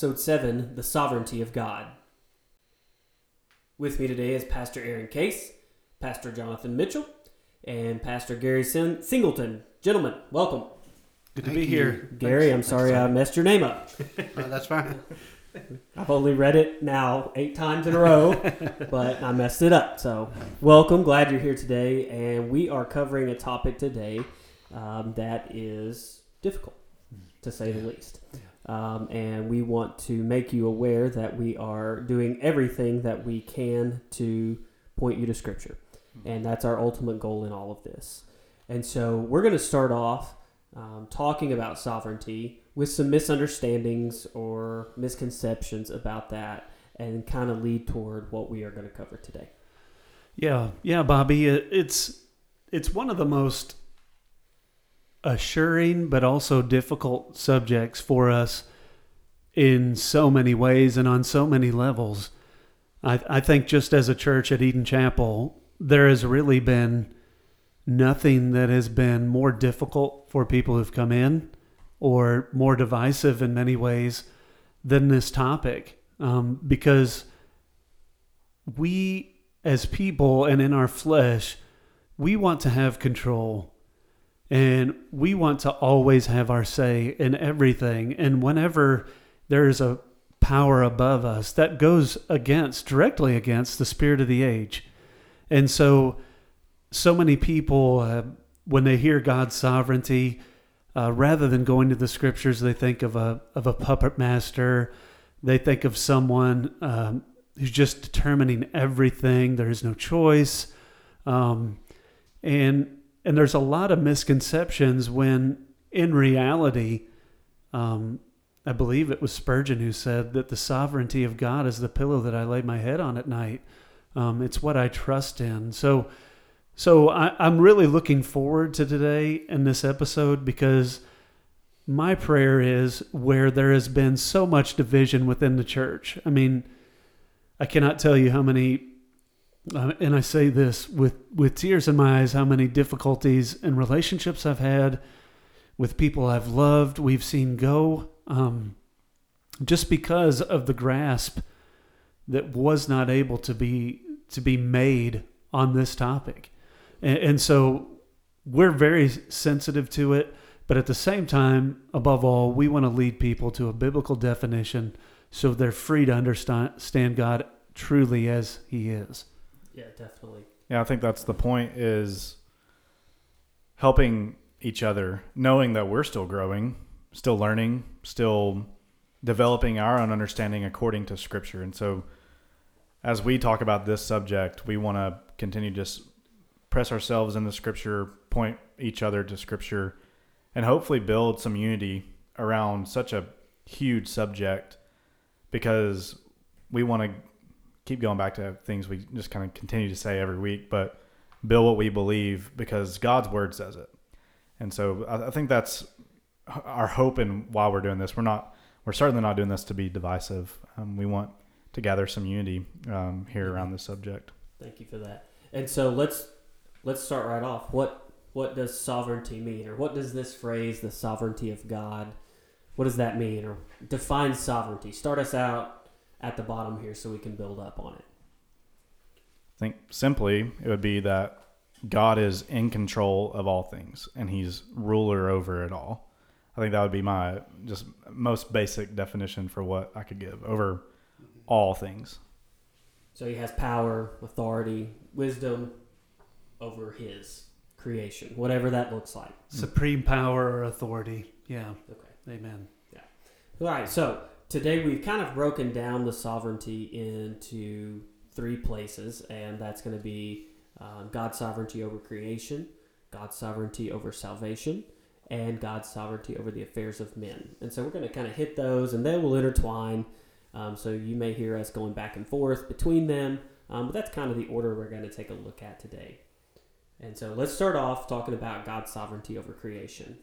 Episode 7 The Sovereignty of God. With me today is Pastor Aaron Case, Pastor Jonathan Mitchell, and Pastor Gary Sin- Singleton. Gentlemen, welcome. Good to Thank be you. here. Gary, I'm sorry I messed your name up. Oh, that's fine. I've only read it now eight times in a row, but I messed it up. So, welcome. Glad you're here today. And we are covering a topic today um, that is difficult, to say the least. Um, and we want to make you aware that we are doing everything that we can to point you to Scripture. And that's our ultimate goal in all of this. And so, we're going to start off um, talking about sovereignty with some misunderstandings or misconceptions about that and kind of lead toward what we are going to cover today. Yeah, yeah, Bobby. It's it's one of the most assuring but also difficult subjects for us in so many ways and on so many levels. I I think just as a church at Eden Chapel, there has really been nothing that has been more difficult for people who've come in or more divisive in many ways than this topic um, because we as people and in our flesh we want to have control and we want to always have our say in everything. And whenever there is a power above us that goes against directly against the spirit of the age. And so so many people uh, when they hear god's sovereignty uh, rather than going to the scriptures they think of a of a puppet master. They think of someone um, who's just determining everything. There is no choice, um, and and there's a lot of misconceptions when in reality, um, I believe it was Spurgeon who said that the sovereignty of God is the pillow that I lay my head on at night. Um, it's what I trust in. So. So I, I'm really looking forward to today and this episode because my prayer is where there has been so much division within the church. I mean, I cannot tell you how many, uh, and I say this with, with tears in my eyes, how many difficulties and relationships I've had with people I've loved, we've seen go, um, just because of the grasp that was not able to be to be made on this topic, and, and so we're very sensitive to it. But at the same time, above all, we want to lead people to a biblical definition so they're free to understand God truly as He is. Yeah, definitely. Yeah, I think that's the point is helping each other, knowing that we're still growing, still learning, still developing our own understanding according to scripture. And so as we talk about this subject, we want to continue just press ourselves in the scripture, point each other to scripture, and hopefully build some unity around such a huge subject because we want to keep going back to things we just kind of continue to say every week, but build what we believe because God's word says it. And so I, I think that's our hope and why we're doing this. We're not, we're certainly not doing this to be divisive. Um, we want to gather some unity um, here around this subject. Thank you for that. And so let's let's start right off. What what does sovereignty mean, or what does this phrase, the sovereignty of God, what does that mean, or define sovereignty? Start us out at the bottom here, so we can build up on it. I think simply it would be that God is in control of all things and he's ruler over it all. I think that would be my just most basic definition for what I could give over all things. So he has power, authority, wisdom over his creation, whatever that looks like. Supreme power or authority. Yeah. Okay. Amen. Yeah. All right. So today we've kind of broken down the sovereignty into three places, and that's going to be uh, God's sovereignty over creation, God's sovereignty over salvation, and God's sovereignty over the affairs of men. And so we're going to kind of hit those, and they will intertwine. Um, so you may hear us going back and forth between them, um, but that's kind of the order we're going to take a look at today. And so let's start off talking about God's sovereignty over creation.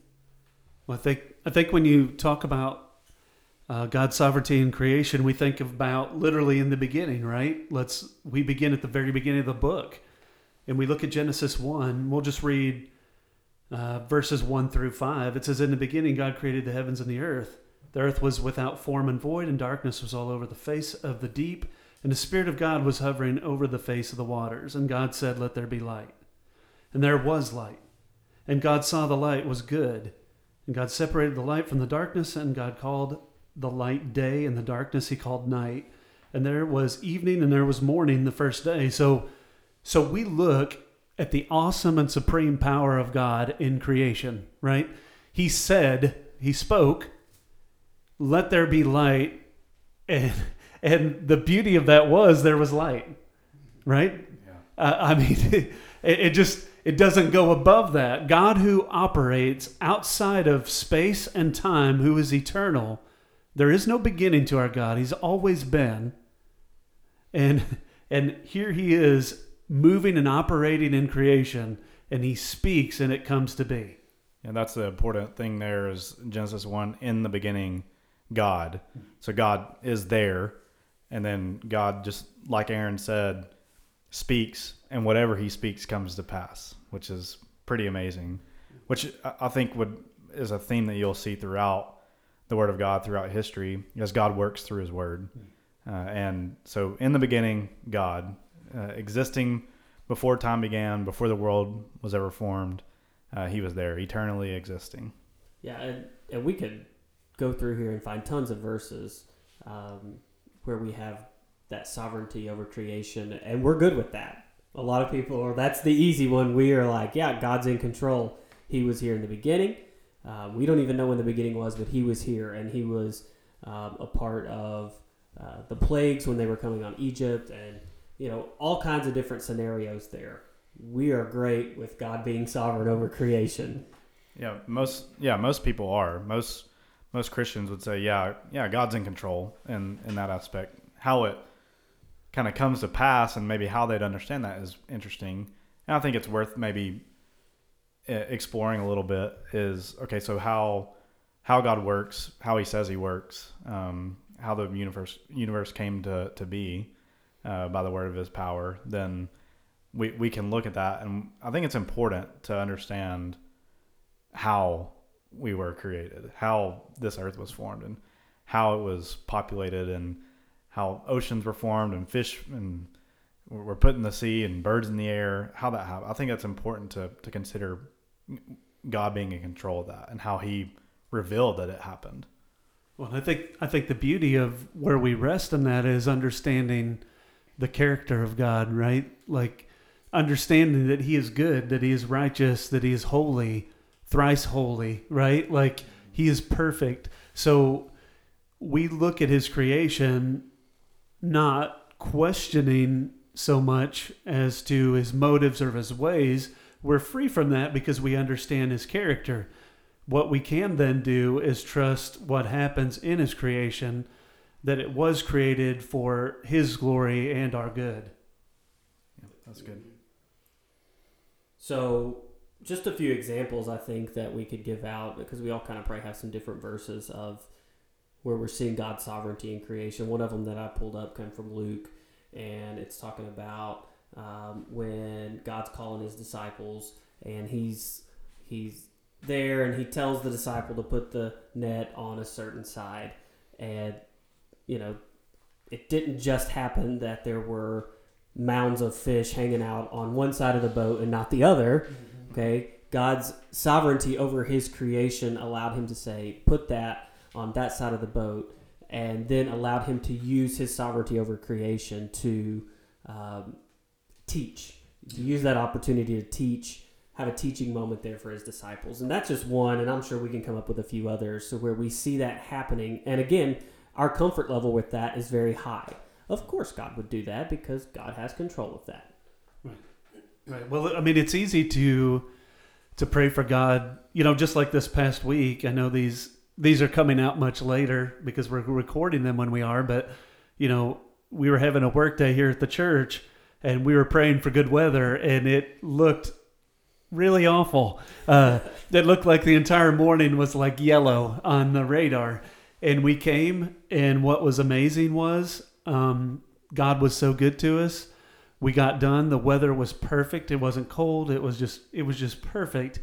Well, I think I think when you talk about uh, God's sovereignty in creation, we think about literally in the beginning, right? Let's we begin at the very beginning of the book, and we look at Genesis one. We'll just read uh, verses one through five. It says, "In the beginning, God created the heavens and the earth. The earth was without form and void, and darkness was all over the face of the deep, and the Spirit of God was hovering over the face of the waters. And God said, Let there be light, and there was light. And God saw the light was good." And God separated the light from the darkness, and God called the light day, and the darkness he called night. And there was evening and there was morning the first day. So so we look at the awesome and supreme power of God in creation, right? He said, he spoke, let there be light. And and the beauty of that was there was light, right? Yeah. Uh, I mean, it, it just it doesn't go above that. God, who operates outside of space and time, who is eternal, there is no beginning to our God. He's always been, and and here He is moving and operating in creation, and He speaks, and it comes to be. And that's the important thing there is Genesis 1 in the beginning, God. So God is there. And then God, just like Aaron said, speaks, and whatever he speaks comes to pass, which is pretty amazing. Which I think would is a theme that you'll see throughout the Word of God throughout history, as God works through His Word. Uh, and so, in the beginning, God, uh, existing before time began, before the world was ever formed, uh, He was there, eternally existing. Yeah, and, and we could go through here and find tons of verses um, where we have that sovereignty over creation, and we're good with that. A lot of people are, that's the easy one. We are like, yeah, God's in control. He was here in the beginning. Uh, we don't even know when the beginning was, but He was here, and He was um, a part of uh, the plagues when they were coming on Egypt, and you know all kinds of different scenarios there. We are great with God being sovereign over creation. Yeah, most yeah, most people are. Most most Christians would say, yeah, yeah, God's in control in in that aspect. How it kind of comes to pass and maybe how they'd understand that is interesting. And I think it's worth maybe exploring a little bit is okay, so how how God works, how he says he works, um, how the universe universe came to to be uh, by the word of his power, then we we can look at that and I think it's important to understand how we were created, how this earth was formed, and how it was populated, and how oceans were formed, and fish and were put in the sea, and birds in the air. How that happened, I think that's important to to consider God being in control of that, and how He revealed that it happened. Well, I think I think the beauty of where we rest in that is understanding the character of God, right? Like understanding that He is good, that He is righteous, that He is holy, thrice holy, right? Like He is perfect. So we look at His creation not questioning so much as to His motives or His ways. We're free from that because we understand His character. What we can then do is trust what happens in His creation, that it was created for His glory and our good. Yeah, that's good. So, just a few examples I think that we could give out because we all kind of probably have some different verses of where we're seeing God's sovereignty in creation. One of them that I pulled up came from Luke, and it's talking about um, when God's calling His disciples, and He's He's there, and He tells the disciple to put the net on a certain side, and you know, it didn't just happen that there were mounds of fish hanging out on one side of the boat and not the other. Okay, God's sovereignty over His creation allowed Him to say, "Put that on that side of the boat," and then allowed Him to use His sovereignty over creation to um, teach, to use that opportunity to teach, have a teaching moment there for His disciples, and that's just one. And I'm sure we can come up with a few others, so where we see that happening. And again, our comfort level with that is very high. Of course, God would do that because God has control of that. Right. Right. Well, I mean, it's easy to to pray for God. You know, just like this past week. I know these these are coming out much later because we're recording them when we are. But you know, we were having a work day here at the church, and we were praying for good weather, and it looked really awful. Uh, it looked like the entire morning was like yellow on the radar. And we came, and what was amazing was um, God was so good to us. We got done. The weather was perfect. It wasn't cold. It was just it was just perfect.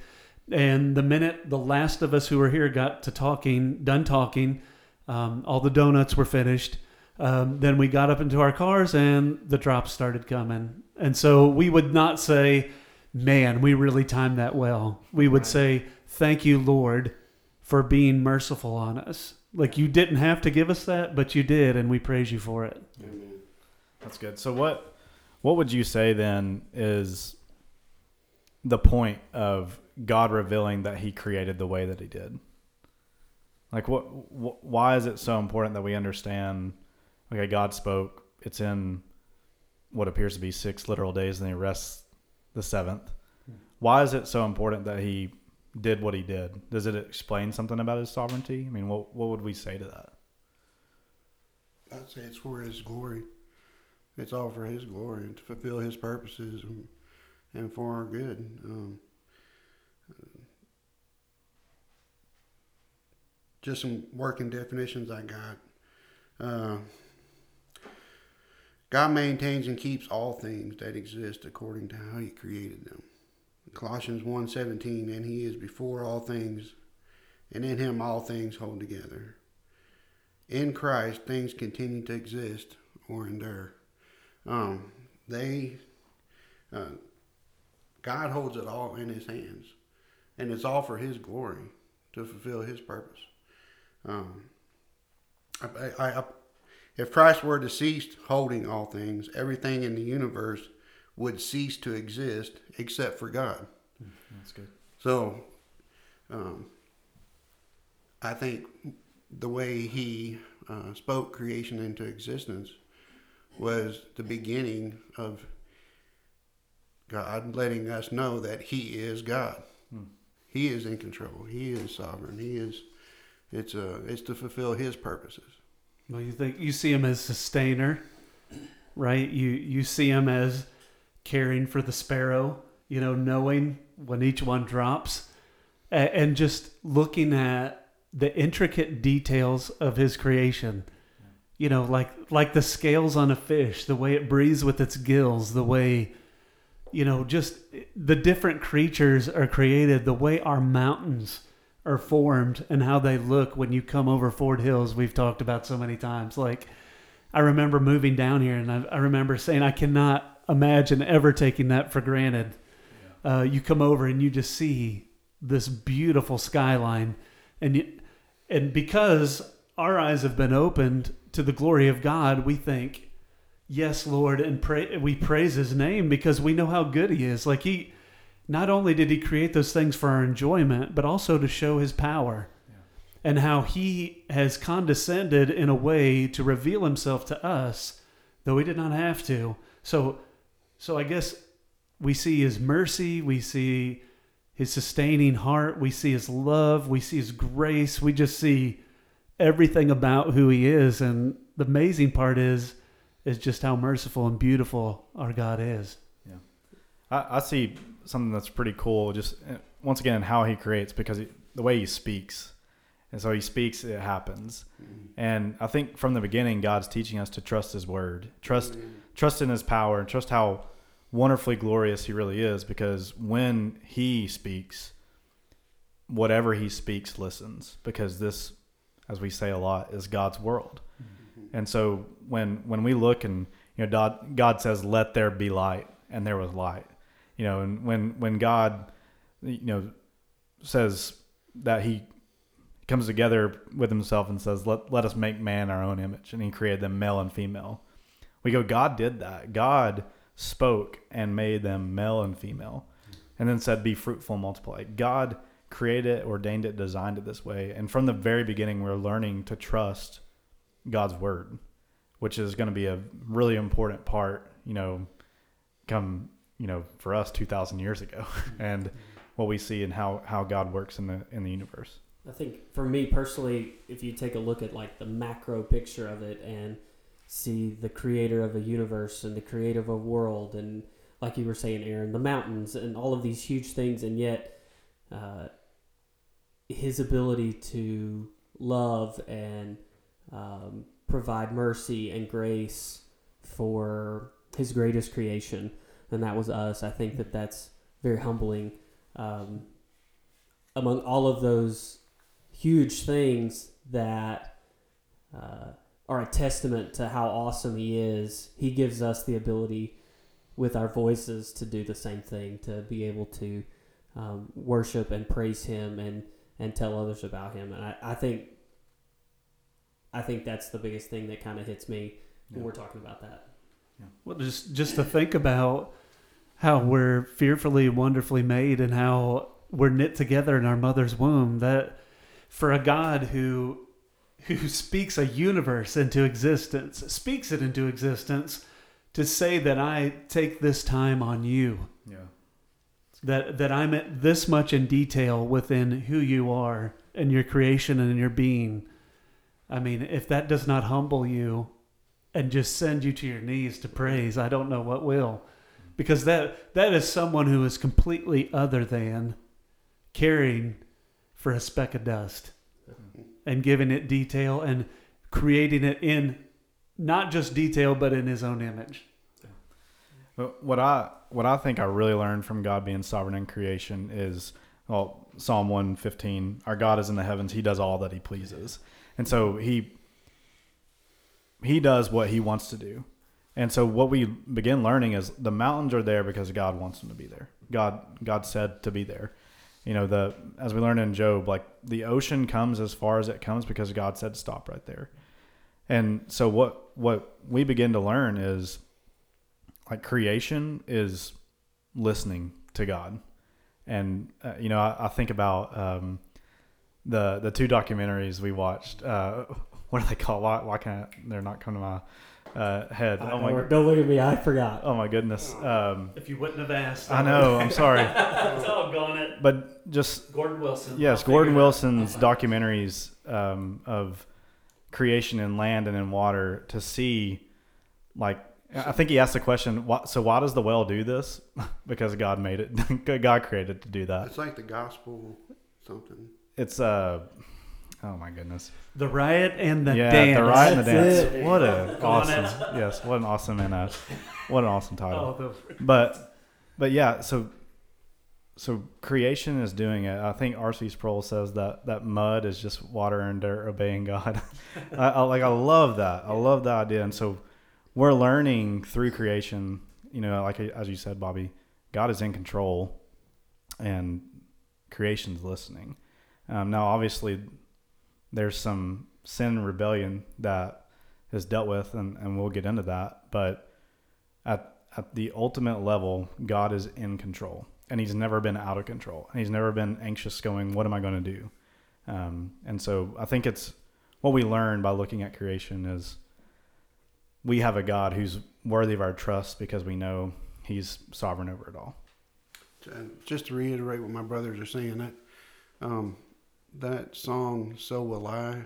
And the minute the last of us who were here got to talking, done talking, um, all the donuts were finished. Um, then we got up into our cars, and the drops started coming. And so we would not say, "Man, we really timed that well." We would Right. say, "Thank you, Lord, for being merciful on us." Like you didn't have to give us that, but you did, and we praise you for it. That's good. So what what would you say then is the point of God revealing that he created the way that he did? Like what wh- why is it so important that we understand okay, God spoke, it's in what appears to be 6 literal days and he rests the 7th. Why is it so important that he did what he did? Does it explain something about his sovereignty? I mean, what what would we say to that? I'd say it's for His glory. It's all for His glory and to fulfill His purposes and, and for our good. Um, just some working definitions I got. Uh, God maintains and keeps all things that exist according to how He created them. Colossians 1.17, and He is before all things, and in Him all things hold together. In Christ, things continue to exist or endure. Um, they, uh, God holds it all in His hands, and it's all for His glory to fulfill His purpose. Um, I, I, I, if Christ were deceased holding all things, everything in the universe would cease to exist except for God. That's good. So, um, I think the way he uh, spoke creation into existence was the beginning of God letting us know that He is God. Hmm. He is in control. He is sovereign. He is. It's a. It's to fulfill His purposes. Well, you think you see him as sustainer, right? You you see him as caring for the sparrow, you know, knowing when each one drops, and, and just looking at the intricate details of his creation. You know, like like the scales on a fish, the way it breathes with its gills, the way you know, just the different creatures are created, the way our mountains are formed and how they look when you come over Ford Hills. We've talked about so many times. Like, I remember moving down here and I, I remember saying, I cannot imagine ever taking that for granted. Uh, you come over and you just see this beautiful skyline, and you, and because our eyes have been opened to the glory of God, we think, yes, Lord, and pray. We praise His name because we know how good He is. Like He, not only did He create those things for our enjoyment, but also to show His power, and how He has condescended in a way to reveal Himself to us, though He did not have to. So, so I guess we see His mercy, we see His sustaining heart, we see His love, we see His grace, we just see everything about who He is, and the amazing part is is just how merciful and beautiful our God is. I, I see something that's pretty cool. Just uh, once again, how he creates because he, the way he speaks, and so he speaks, it happens. Mm-hmm. And I think from the beginning, God's teaching us to trust His word, trust mm-hmm. trust in His power, and trust how wonderfully glorious He really is. Because when He speaks, whatever He speaks listens. Because this, as we say a lot, is God's world. Mm-hmm. And so when when we look and you know God, God says, "Let there be light," and there was light. You know, and when when God you know says that He comes together with Himself and says, "Let let us make man our own image," and He created them male and female. We go, God did that. God spoke and made them male and female, and then said, "Be fruitful, multiply." God created it, ordained it, designed it this way, and from the very beginning, we're learning to trust God's word, which is going to be a really important part, you know, come, you know, for us 2000 years ago and what we see and how, how God works in the, in the universe. I think for me personally, if you take a look at like the macro picture of it and see the creator of a universe and the creator of a world and like you were saying, Aaron, the mountains and all of these huge things, and yet uh, his ability to love and um, provide mercy and grace for his greatest creation, and that was us. I think that that's very humbling. Um, among all of those huge things that uh, are a testament to how awesome he is, he gives us the ability with our voices to do the same thing, to be able to um, worship and praise him and, and tell others about him. And I, I think I think that's the biggest thing that kind of hits me when we're talking about that. Well, just just to think about how we're fearfully and wonderfully made, and how we're knit together in our mother's womb. That for a God who who speaks a universe into existence, speaks it into existence, to say that I take this time on you, Yeah. that that I'm at this much in detail within who you are and your creation and your being. I mean, if that does not humble you and just send you to your knees to praise, I don't know what will. Because that that is someone who is completely other than caring for a speck of dust and giving it detail and creating it in not just detail but in his own image. What I what I think I really learned from God being sovereign in creation is well Psalm one fifteen. Our God is in the heavens; He does all that He pleases, and so He He does what He wants to do. And so what we begin learning is the mountains are there because God wants them to be there. God God said to be there. You know the as we learn in Job, like the ocean comes as far as it comes because God said stop right there. And so what what we begin to learn is like creation is listening to God. And uh, you know, I, I think about um, the the two documentaries we watched. Uh, what are they called? Why, why can't they're not coming to my uh, head? I Oh my, don't, don't look at me. I forgot. oh my goodness. Um, If you wouldn't have asked, I know. I'm sorry, Doggone it. but just Gordon Wilson. yes, I'll Gordon figure out. Wilson's documentaries um, of creation in land and in water to see, like, I think he asked the question. Why, so why does the well do this? because God made it. God created it to do that. It's like the gospel something. It's uh, oh my goodness. The riot and the yeah, dance. the riot and the That's dance. it. What a awesome. Yes, what an awesome and uh, what an awesome title. Oh, but but yeah so so creation is doing it i think rc sproul says that that mud is just water and dirt obeying god I, I like i love that i love that idea and so we're learning through creation you know like as you said bobby god is in control and creation's listening um, now obviously there's some sin and rebellion that is dealt with and, and we'll get into that but at at the ultimate level, God is in control, and He's never been out of control, and He's never been anxious, going, "What am I going to do?" Um, and so, I think it's what we learn by looking at creation is we have a God who's worthy of our trust because we know He's sovereign over it all. Just to reiterate what my brothers are saying, that um, that song "So Will I."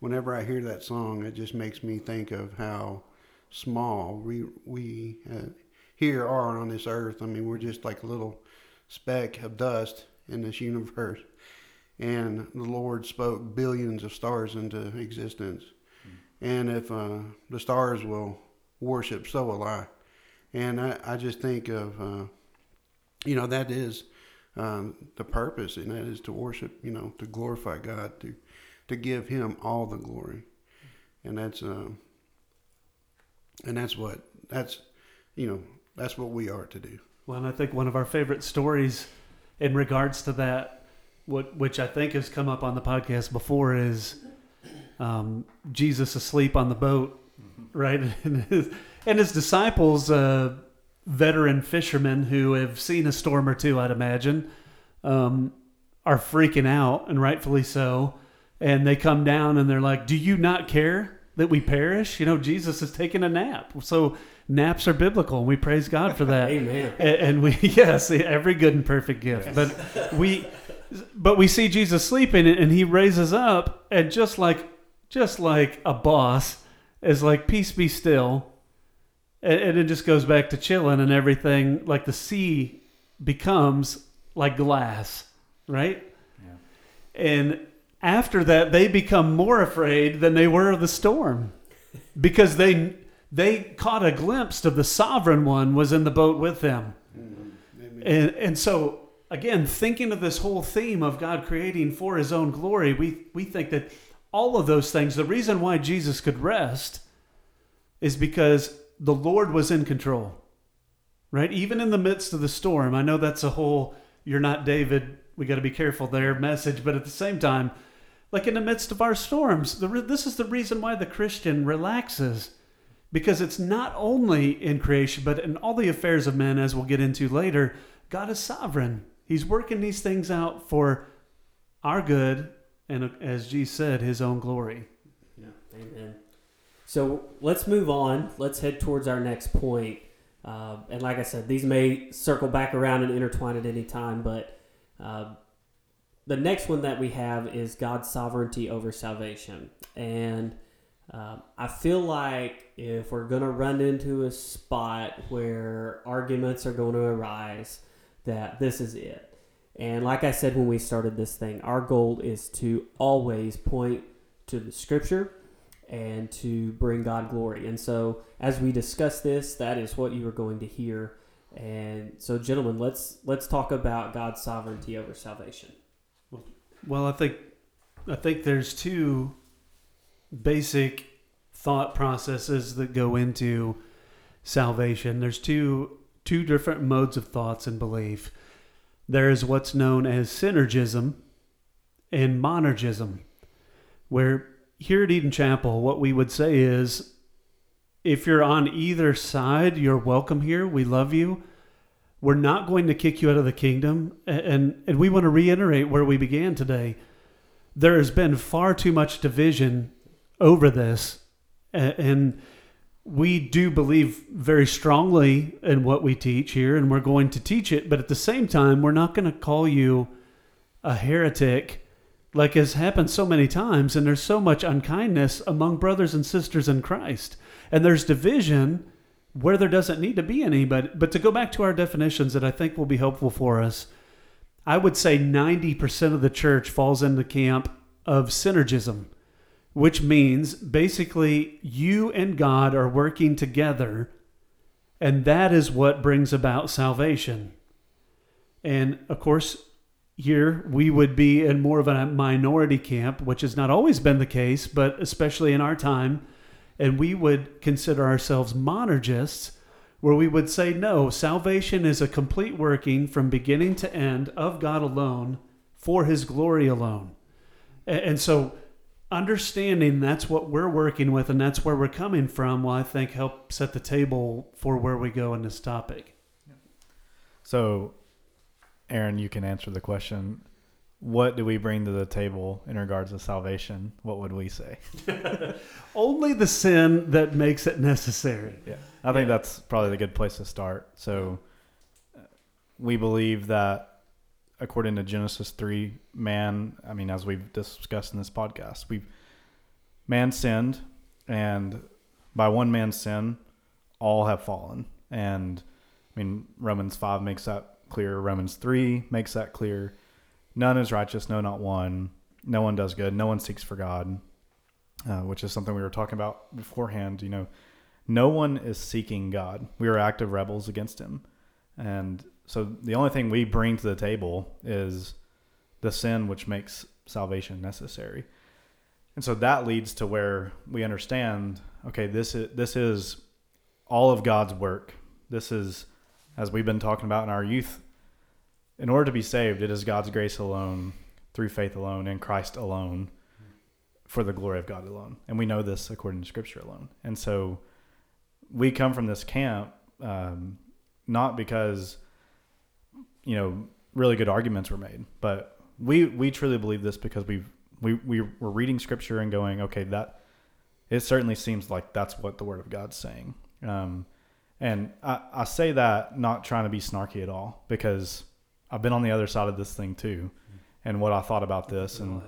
Whenever I hear that song, it just makes me think of how small we we uh, here are on this earth. I mean, we're just like a little speck of dust in this universe, and the Lord spoke billions of stars into existence. And if uh, the stars will worship, so will I. And I, I just think of uh, you know that is um, the purpose and that is to worship you know to glorify god to to give him all the glory. And that's um and that's what that's you know that's what we are to do. Well, and I think one of our favorite stories in regards to that, what which I think has come up on the podcast before, is um, Jesus asleep on the boat, right? And his, and his disciples, uh, veteran fishermen who have seen a storm or two, I'd imagine, um, are freaking out, and rightfully so. And they come down and they're like, "Do you not care that we perish? You know, Jesus is taking a nap. So naps are biblical, and we praise God for that. Amen. and, and we yes, every good and perfect gift. But we but we see Jesus sleeping and he raises up and just like just like a boss is like peace be still and, it just goes back to chilling and everything like the sea becomes like glass right and after that they become more afraid than they were of the storm because they they caught a glimpse of the sovereign one was in the boat with them Amen. and and so again, thinking of this whole theme of God creating for His own glory, we we think that all of those things. The reason why Jesus could rest is because the Lord was in control, right? Even in the midst of the storm. I know that's a whole "you're not David." We got to be careful there message, but at the same time, like in the midst of our storms, the, this is the reason why the Christian relaxes because it's not only in creation but in all the affairs of men as we'll get into later god is sovereign he's working these things out for our good and as jesus said his own glory Yeah, amen. So let's move on. Let's head towards our next point. Uh, and like I said, these may circle back around and intertwine at any time, but uh, the next one that we have is God's sovereignty over salvation. And uh, I feel like if we're going to run into a spot where arguments are going to arise, that this is it. And like I said when we started this thing, our goal is to always point to the scripture and to bring God glory. And so as we discuss this, that is what you are going to hear. And so gentlemen, let's let's talk about God's sovereignty over salvation. well i think i think there's two basic thought processes that go into salvation there's two two different modes of thoughts and belief there is what's known as synergism and monergism where here at eden chapel what we would say is if you're on either side you're welcome here. We love you. We're not going to kick you out of the kingdom. And and we want to reiterate where we began today. There has been far too much division over this and we do believe very strongly in what we teach here and we're going to teach it but at the same time we're not going to call you a heretic like has happened so many times and there's so much unkindness among brothers and sisters in Christ. And there's division where there doesn't need to be any but but to go back to our definitions that I think will be helpful for us I would say 90% of the church falls in the camp of synergism which means basically you and God are working together and that is what brings about salvation. And of course here we would be in more of a minority camp which has not always been the case but especially in our time and we would consider ourselves monergists, where we would say, no, salvation is a complete working from beginning to end of God alone for his glory alone. And so, understanding that's what we're working with and that's where we're coming from, will I think help set the table for where we go in this topic. So, Aaron, you can answer the question. What do we bring to the table in regards to salvation? What would we say? Only the sin that makes it necessary. Yeah, I think Yeah. that's probably the good place to start. So, uh, we believe that according to Genesis three, man. I mean, as we've discussed in this podcast, we man sinned, and by one man's sin, all have fallen. And I mean, Romans five makes that clear. Romans three makes that clear. None is righteous, no, not one. No one does good. No one seeks for God, uh, which is something we were talking about beforehand. You know, no one is seeking God. We are active rebels against Him, and so the only thing we bring to the table is the sin which makes salvation necessary. And so that leads to where we understand, okay, this is this is all of God's work. This is as we've been talking about in our youth in order to be saved, it is God's grace alone, through faith alone, in Christ alone, for the glory of God alone. And we know this according to Scripture alone. And so we come from this camp um, not because, you know, really good arguments were made, but we, we truly believe this because we've, we, we were reading Scripture and going, okay, that it certainly seems like that's what the Word of God's saying. Um, and I, I say that not trying to be snarky at all because I've been on the other side of this thing too, and what I thought about this, and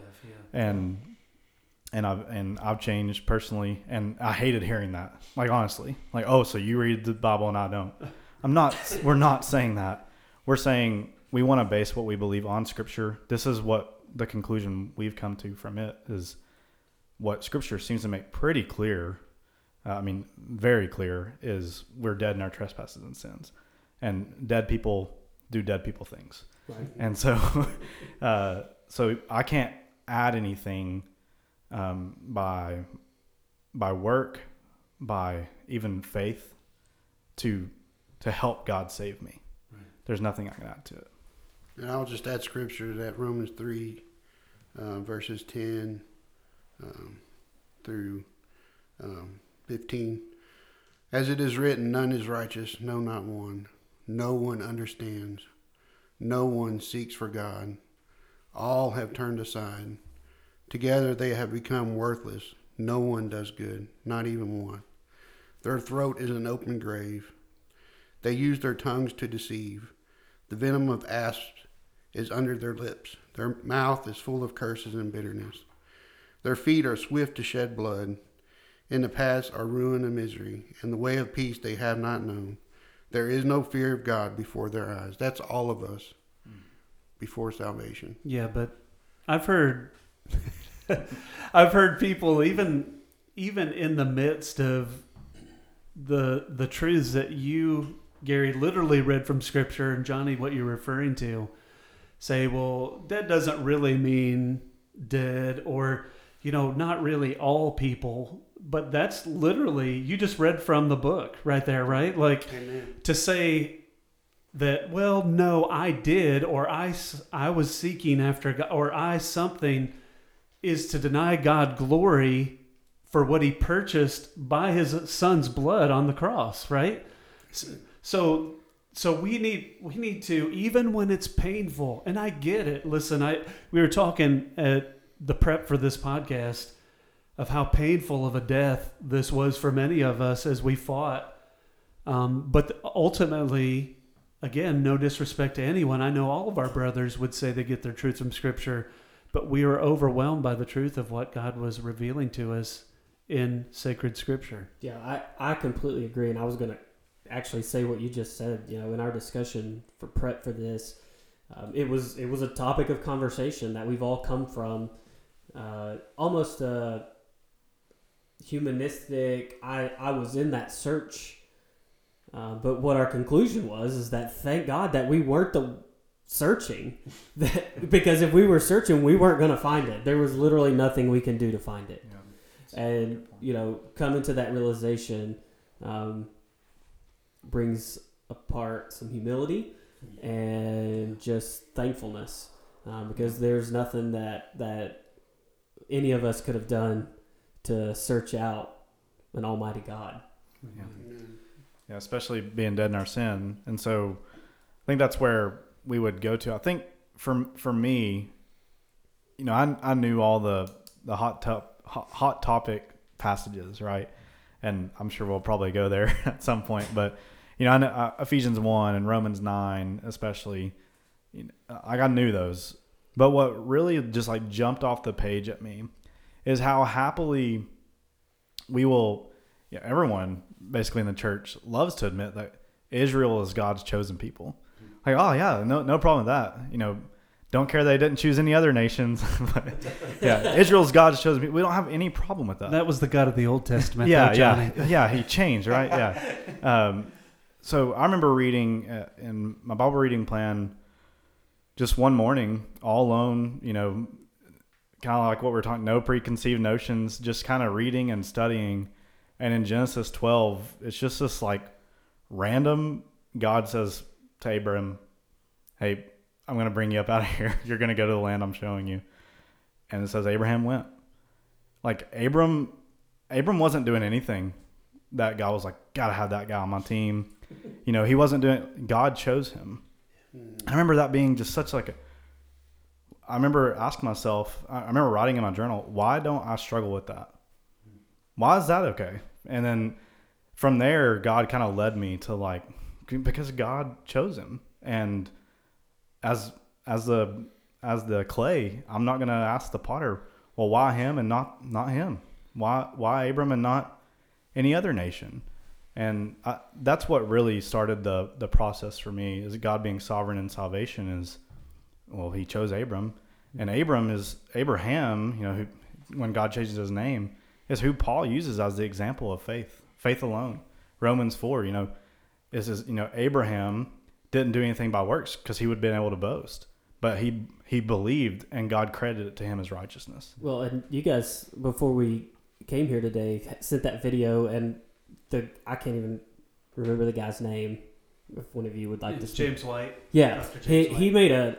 and and I've and I've changed personally, and I hated hearing that. Like honestly, like oh, so you read the Bible and I don't. I'm not. We're not saying that. We're saying we want to base what we believe on Scripture. This is what the conclusion we've come to from it is what Scripture seems to make pretty clear. Uh, I mean, very clear is we're dead in our trespasses and sins, and dead people do dead people things. Right. And so, uh, so I can't add anything um, by by work, by even faith, to to help God save me. There's nothing I can add to it. And I'll just add scripture that Romans 3, uh, verses 10 um, through um, 15. As it is written, none is righteous, no, not one. No one understands. No one seeks for God. All have turned aside. Together they have become worthless. No one does good, not even one. Their throat is an open grave. They use their tongues to deceive. The venom of asps is under their lips. Their mouth is full of curses and bitterness. Their feet are swift to shed blood. In the paths are ruin and misery, and the way of peace they have not known. There is no fear of God before their eyes. That's all of us before salvation. Yeah, but I've heard I've heard people even even in the midst of the the truths that you Gary literally read from scripture and Johnny what you're referring to say, well, dead doesn't really mean dead or you know, not really all people, but that's literally you just read from the book right there, right? Like Amen. to say that well no i did or I I was seeking after god or i something is to deny god glory for what he purchased by his son's blood on the cross right so so we need we need to even when it's painful and i get it listen i we were talking at the prep for this podcast of how painful of a death this was for many of us as we fought um, but ultimately again, no disrespect to anyone. I know all of our brothers would say they get their truth from Scripture, but we were overwhelmed by the truth of what God was revealing to us in sacred Scripture. Yeah, I, I completely agree. And I was going to actually say what you just said. You know, in our discussion for prep for this, um, it was it was a topic of conversation that we've all come from. Uh, almost a humanistic. I I was in that search, uh, but what our conclusion was is that thank God that we weren't the searching. That because if we were searching we weren't going to find it. There was literally nothing we can do to find it. And you know coming to that realization um, brings apart some humility and just thankfulness. Um, because there's nothing that that any of us could have done to search out an almighty god Yeah. Amen. Yeah, especially being dead in our sin. And so I think that's where we would go to. I think for for me, you know, I I knew all the the hot top hot, hot topic passages, right? And I'm sure we'll probably go there at some point, but you know, I know, uh, Ephesians 1 and Romans 9 especially you know, I I knew those. But what really just like jumped off the page at me is how happily we will yeah, everyone basically in the church loves to admit that Israel is God's chosen people. Like, oh yeah, no no problem with that. You know, don't care they didn't choose any other nations. but yeah, Israel's God's chosen people. We don't have any problem with that. That was the God of the Old Testament. yeah, though, yeah, yeah. He changed, right? Yeah. Um, so I remember reading uh, in my Bible reading plan just one morning, all alone. You know, kind of like what we're talking, no preconceived notions, just kind of reading and studying. And in Genesis 12, it's just this like random. God says to Abram, "Hey, I'm going to bring you up out of here. You're going to go to the land I'm showing you." And it says Abraham went. Like Abram, Abram wasn't doing anything that guy was like, gotta have that guy on my team. You know, he wasn't doing. God chose him. I remember that being just such like a. I remember asking myself. I remember writing in my journal, why don't I struggle with that? why is that okay? And then from there, God kind of led me to like because God chose him, and as as the as the clay, I'm not gonna ask the potter, well, why him and not not him? Why why Abram and not any other nation? And I, that's what really started the the process for me is God being sovereign in salvation is well he chose Abram mm-hmm. and Abram is Abraham you know who, when God changes his name is who Paul uses as the example of faith faith alone Romans 4 you know is is you know Abraham didn't do anything by works because he would have been able to boast but he he believed and God credited it to him as righteousness Well, and you guys before we came here today sent that video, and the I can't even remember the guy's name. If one of you would like to, It's speak. James White. yeah, Dr. he James he made a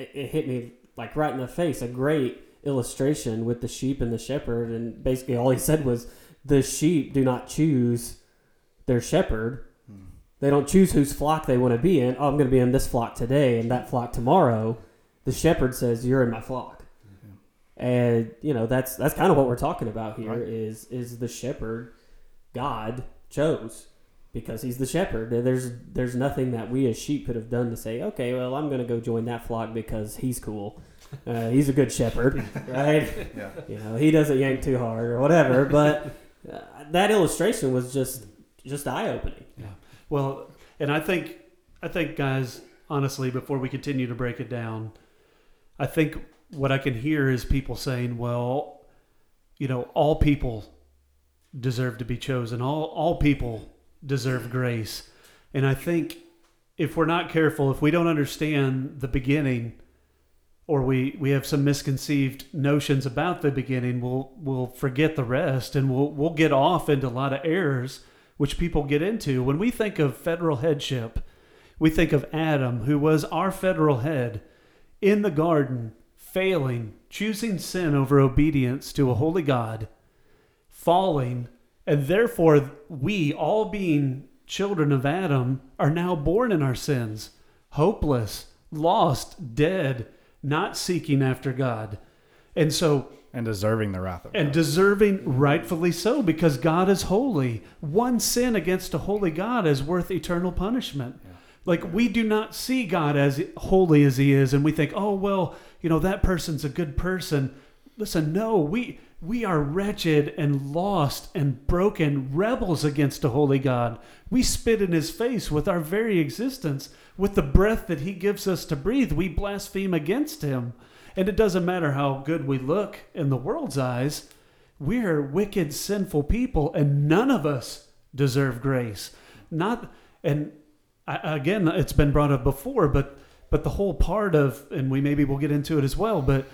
it, it hit me like right in the face. A great illustration with the sheep and the shepherd, and basically all he said was the sheep do not choose their shepherd. Hmm. They don't choose whose flock they want to be in. Oh, I'm going to be in this flock today and that flock tomorrow. The shepherd says, "You're in my flock." And you know that's that's kind of what we're talking about here Right. is is the shepherd God chose because he's the shepherd. There's there's nothing that we as sheep could have done to say, okay, well I'm going to go join that flock because he's cool. Uh, he's a good shepherd, right? yeah You know, he doesn't yank too hard or whatever. But uh, that illustration was just just eye opening. Well, and I think I think guys, honestly, before we continue to break it down, I think what I can hear is people saying, "Well, you know, all people deserve to be chosen. All all people deserve grace." And I think if we're not careful, if we don't understand the beginning or we, we have some misconceived notions about the beginning, we'll we'll forget the rest and we'll we'll get off into a lot of errors which people get into. When we think of federal headship, we think of Adam, who was our federal head in the garden, failing, choosing sin over obedience to a holy God, falling, and therefore we, all being children of Adam, are now born in our sins, hopeless, lost, dead, not seeking after God. And so and deserving the wrath of God. and deserving rightfully so because God is holy. One sin against a holy God is worth eternal punishment. Like we do not see God as holy as he is and we think, "Oh, well, you know, that person's a good person." Listen, no, we we are wretched and lost and broken rebels against a holy God. We spit in his face with our very existence, with the breath that he gives us to breathe. We blaspheme against him. And it doesn't matter how good we look in the world's eyes, we're wicked, sinful people, and none of us deserve grace. Not, and I, again, it's been brought up before, but but the whole part of, and we maybe we'll get into it as well, but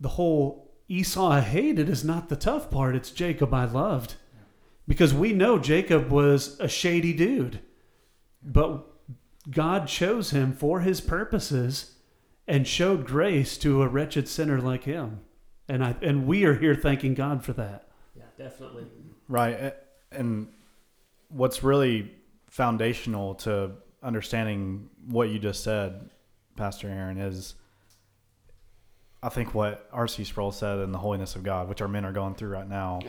the whole Esau I hated is not the tough part. It's Jacob I loved, because we know Jacob was a shady dude, but God chose him for His purposes and showed grace to a wretched sinner like him. And I and we are here thanking God for that. Yeah, definitely. Right. And what's really foundational to understanding what you just said, Pastor Aaron, is I think what R.C. Sproul said in The Holiness of God, which our men are going through right now,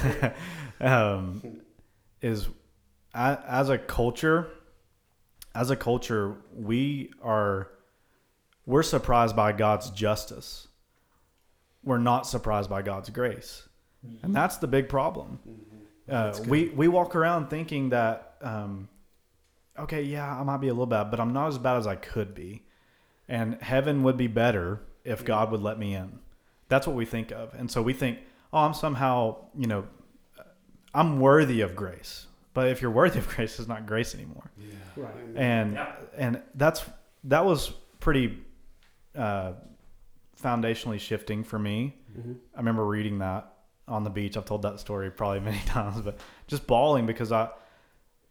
um, is as a culture, as a culture, we are we're surprised by God's justice. We're not surprised by God's grace, and that's the big problem. Uh, we we walk around thinking that um, okay, yeah, I might be a little bad, but I'm not as bad as I could be, and heaven would be better if God would let me in. That's what we think of, and so we think, oh, I'm somehow, you know, I'm worthy of grace. But if you're worthy of grace, it's not grace anymore Right. and and that's that was pretty uh, foundationally shifting for me. Mhm. I remember reading that on the beach. I've told that story probably many times, but just bawling because I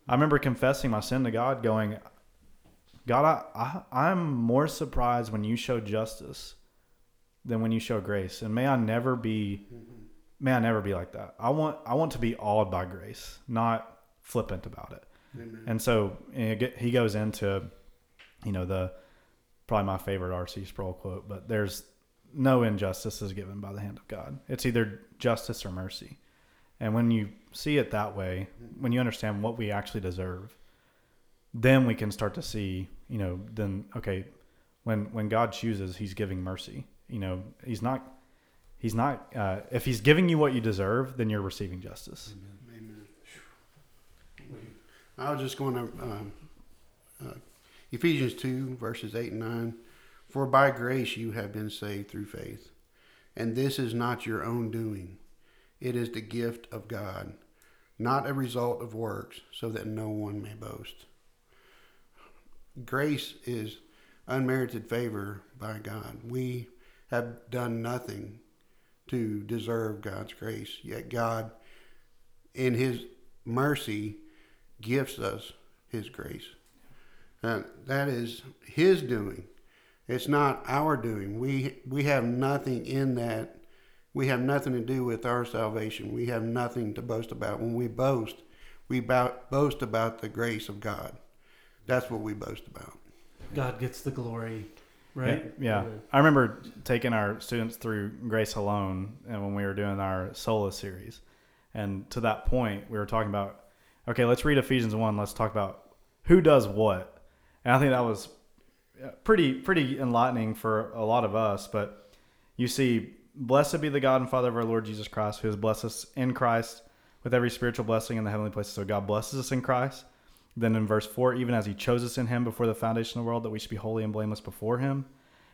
I remember confessing my sin to God, going, God, I, I I'm more surprised when you show justice than when you show grace, and may I never be mm-hmm. may I never be like that. I want I want to be awed by grace, not flippant about it. Amen. And so eh, and he goes into, you know, the probably my favorite R.C. Sproul quote, but there's no injustice is given by the hand of God. It's either justice or mercy. And when you see it that way, mm-hmm. when you understand what we actually deserve, then we can start to see, you know, then okay, when when God chooses, He's giving mercy. You know, He's not He's not uh, if He's giving you what you deserve, then you're receiving justice. Amen. I was just going to um, uh, Ephesians 2, verses 8 and 9. For by grace you have been saved through faith. And this is not your own doing, it is the gift of God, not a result of works, so that no one may boast. Grace is unmerited favor by God. We have done nothing to deserve God's grace, yet God, in His mercy, gifts us His grace. Uh, that is His doing. It's not our doing. We we have nothing in that. We have nothing to do with our salvation. We have nothing to boast about. When we boast, we boast about the grace of God. That's what we boast about. God gets the glory, right? Yeah. Amen. I remember taking our students through Grace Alone and when we were doing our Sola series. And to that point, we were talking about, okay, let's read Ephesians 1. Let's talk about who does what. And I think that was uh, pretty pretty enlightening for a lot of us. But you see, blessed be the God and Father of our Lord Jesus Christ, who has blessed us in Christ with every spiritual blessing in the heavenly places. So God blesses us in Christ. Then in verse 4, even as he chose us in him before the foundation of the world, that we should be holy and blameless before him.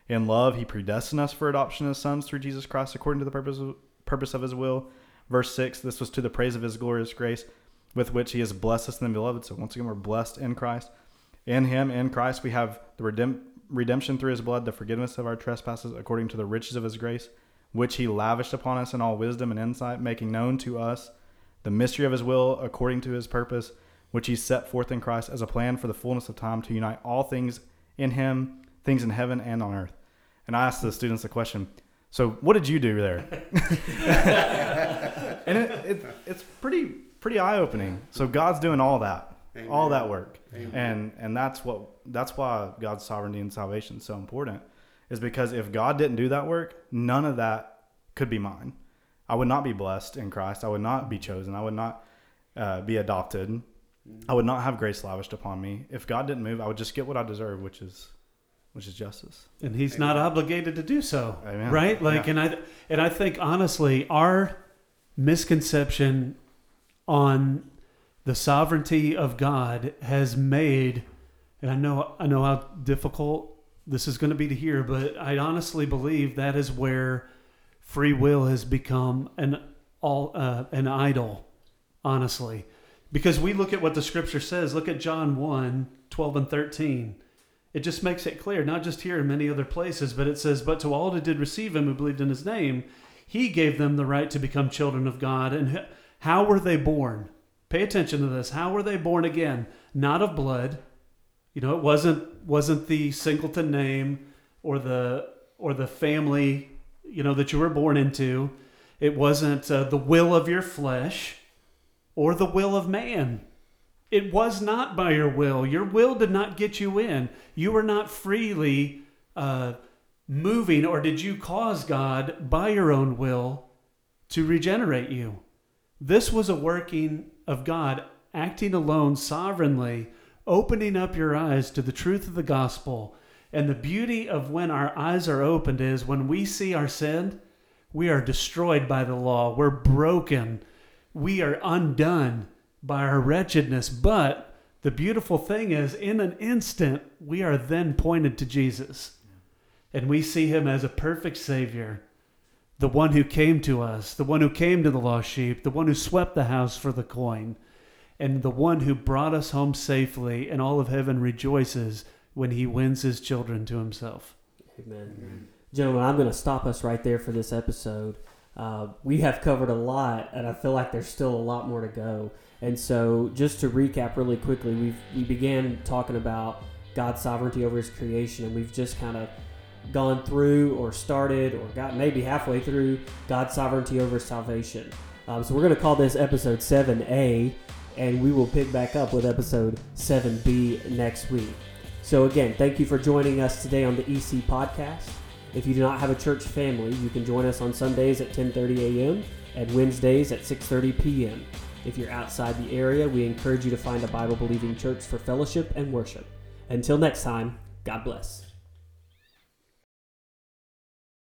In love, he predestined us for adoption as sons through Jesus Christ according to the purpose of, purpose of his will. Verse 6, this was to the praise of his glorious grace with which he has blessed us in the beloved. So once again, we're blessed in Christ. In him, in Christ, we have the redemp- redemption through his blood, the forgiveness of our trespasses according to the riches of his grace, which he lavished upon us in all wisdom and insight, making known to us the mystery of his will according to his purpose, which he set forth in Christ as a plan for the fullness of time to unite all things in him, things in heaven and on earth. And I asked the students the question, so what did you do there? and it, it, it's pretty pretty eye opening. So God's doing all that, all that work, Amen. and and that's what that's why God's sovereignty and salvation is so important, is because if God didn't do that work, none of that could be mine. I would not be blessed in Christ. I would not be chosen. I would not uh, be adopted. I would not have grace lavished upon me. If God didn't move, I would just get what I deserve, which is which is justice. and he's not obligated to do so Amen. right like Yeah. and i and i think honestly our misconception on the sovereignty of god has made and i know i know how difficult this is going to be to hear but i honestly believe that is where free will has become an all uh, an idol honestly because we look at what the scripture says look at john 1 12 and 13 it just makes it clear, not just here in many other places, but it says, But to all that did receive him who believed in his name, he gave them the right to become children of God. And how were they born? Pay attention to this. How were they born again? Not of blood. You know, it wasn't wasn't the singleton name or the or the family, you know, that you were born into. It wasn't uh, the will of your flesh or the will of man. It was not by your will. Your will did not get you in. You were not freely uh, moving, or did you cause God by your own will to regenerate you? This was a working of God acting alone sovereignly, opening up your eyes to the truth of the gospel. And the beauty of when our eyes are opened is when we see our sin, we are destroyed by the law. We're broken. We are undone by our wretchedness. But the beautiful thing is, in an instant, we are then pointed to Jesus. And we see him as a perfect Savior, the one who came to us, the one who came to the lost sheep, the one who swept the house for the coin, and the one who brought us home safely. And all of heaven rejoices when he wins his children to himself. Amen. Gentlemen, I'm going to stop us right there for this episode. Uh, we have covered a lot, and I feel like there's still a lot more to go. And so, just to recap really quickly, we've we began talking about God's sovereignty over His creation, and we've just kind of gone through, or started, or got maybe halfway through God's sovereignty over salvation. Um, so we're going to call this episode 7A, and we will pick back up with episode 7B next week. So, again, thank you for joining us today on the EC podcast. If you do not have a church family, you can join us on Sundays at 10:30 a.m. and Wednesdays at 6:30 p.m. If you're outside the area, we encourage you to find a Bible believing church for fellowship and worship. Until next time, God bless.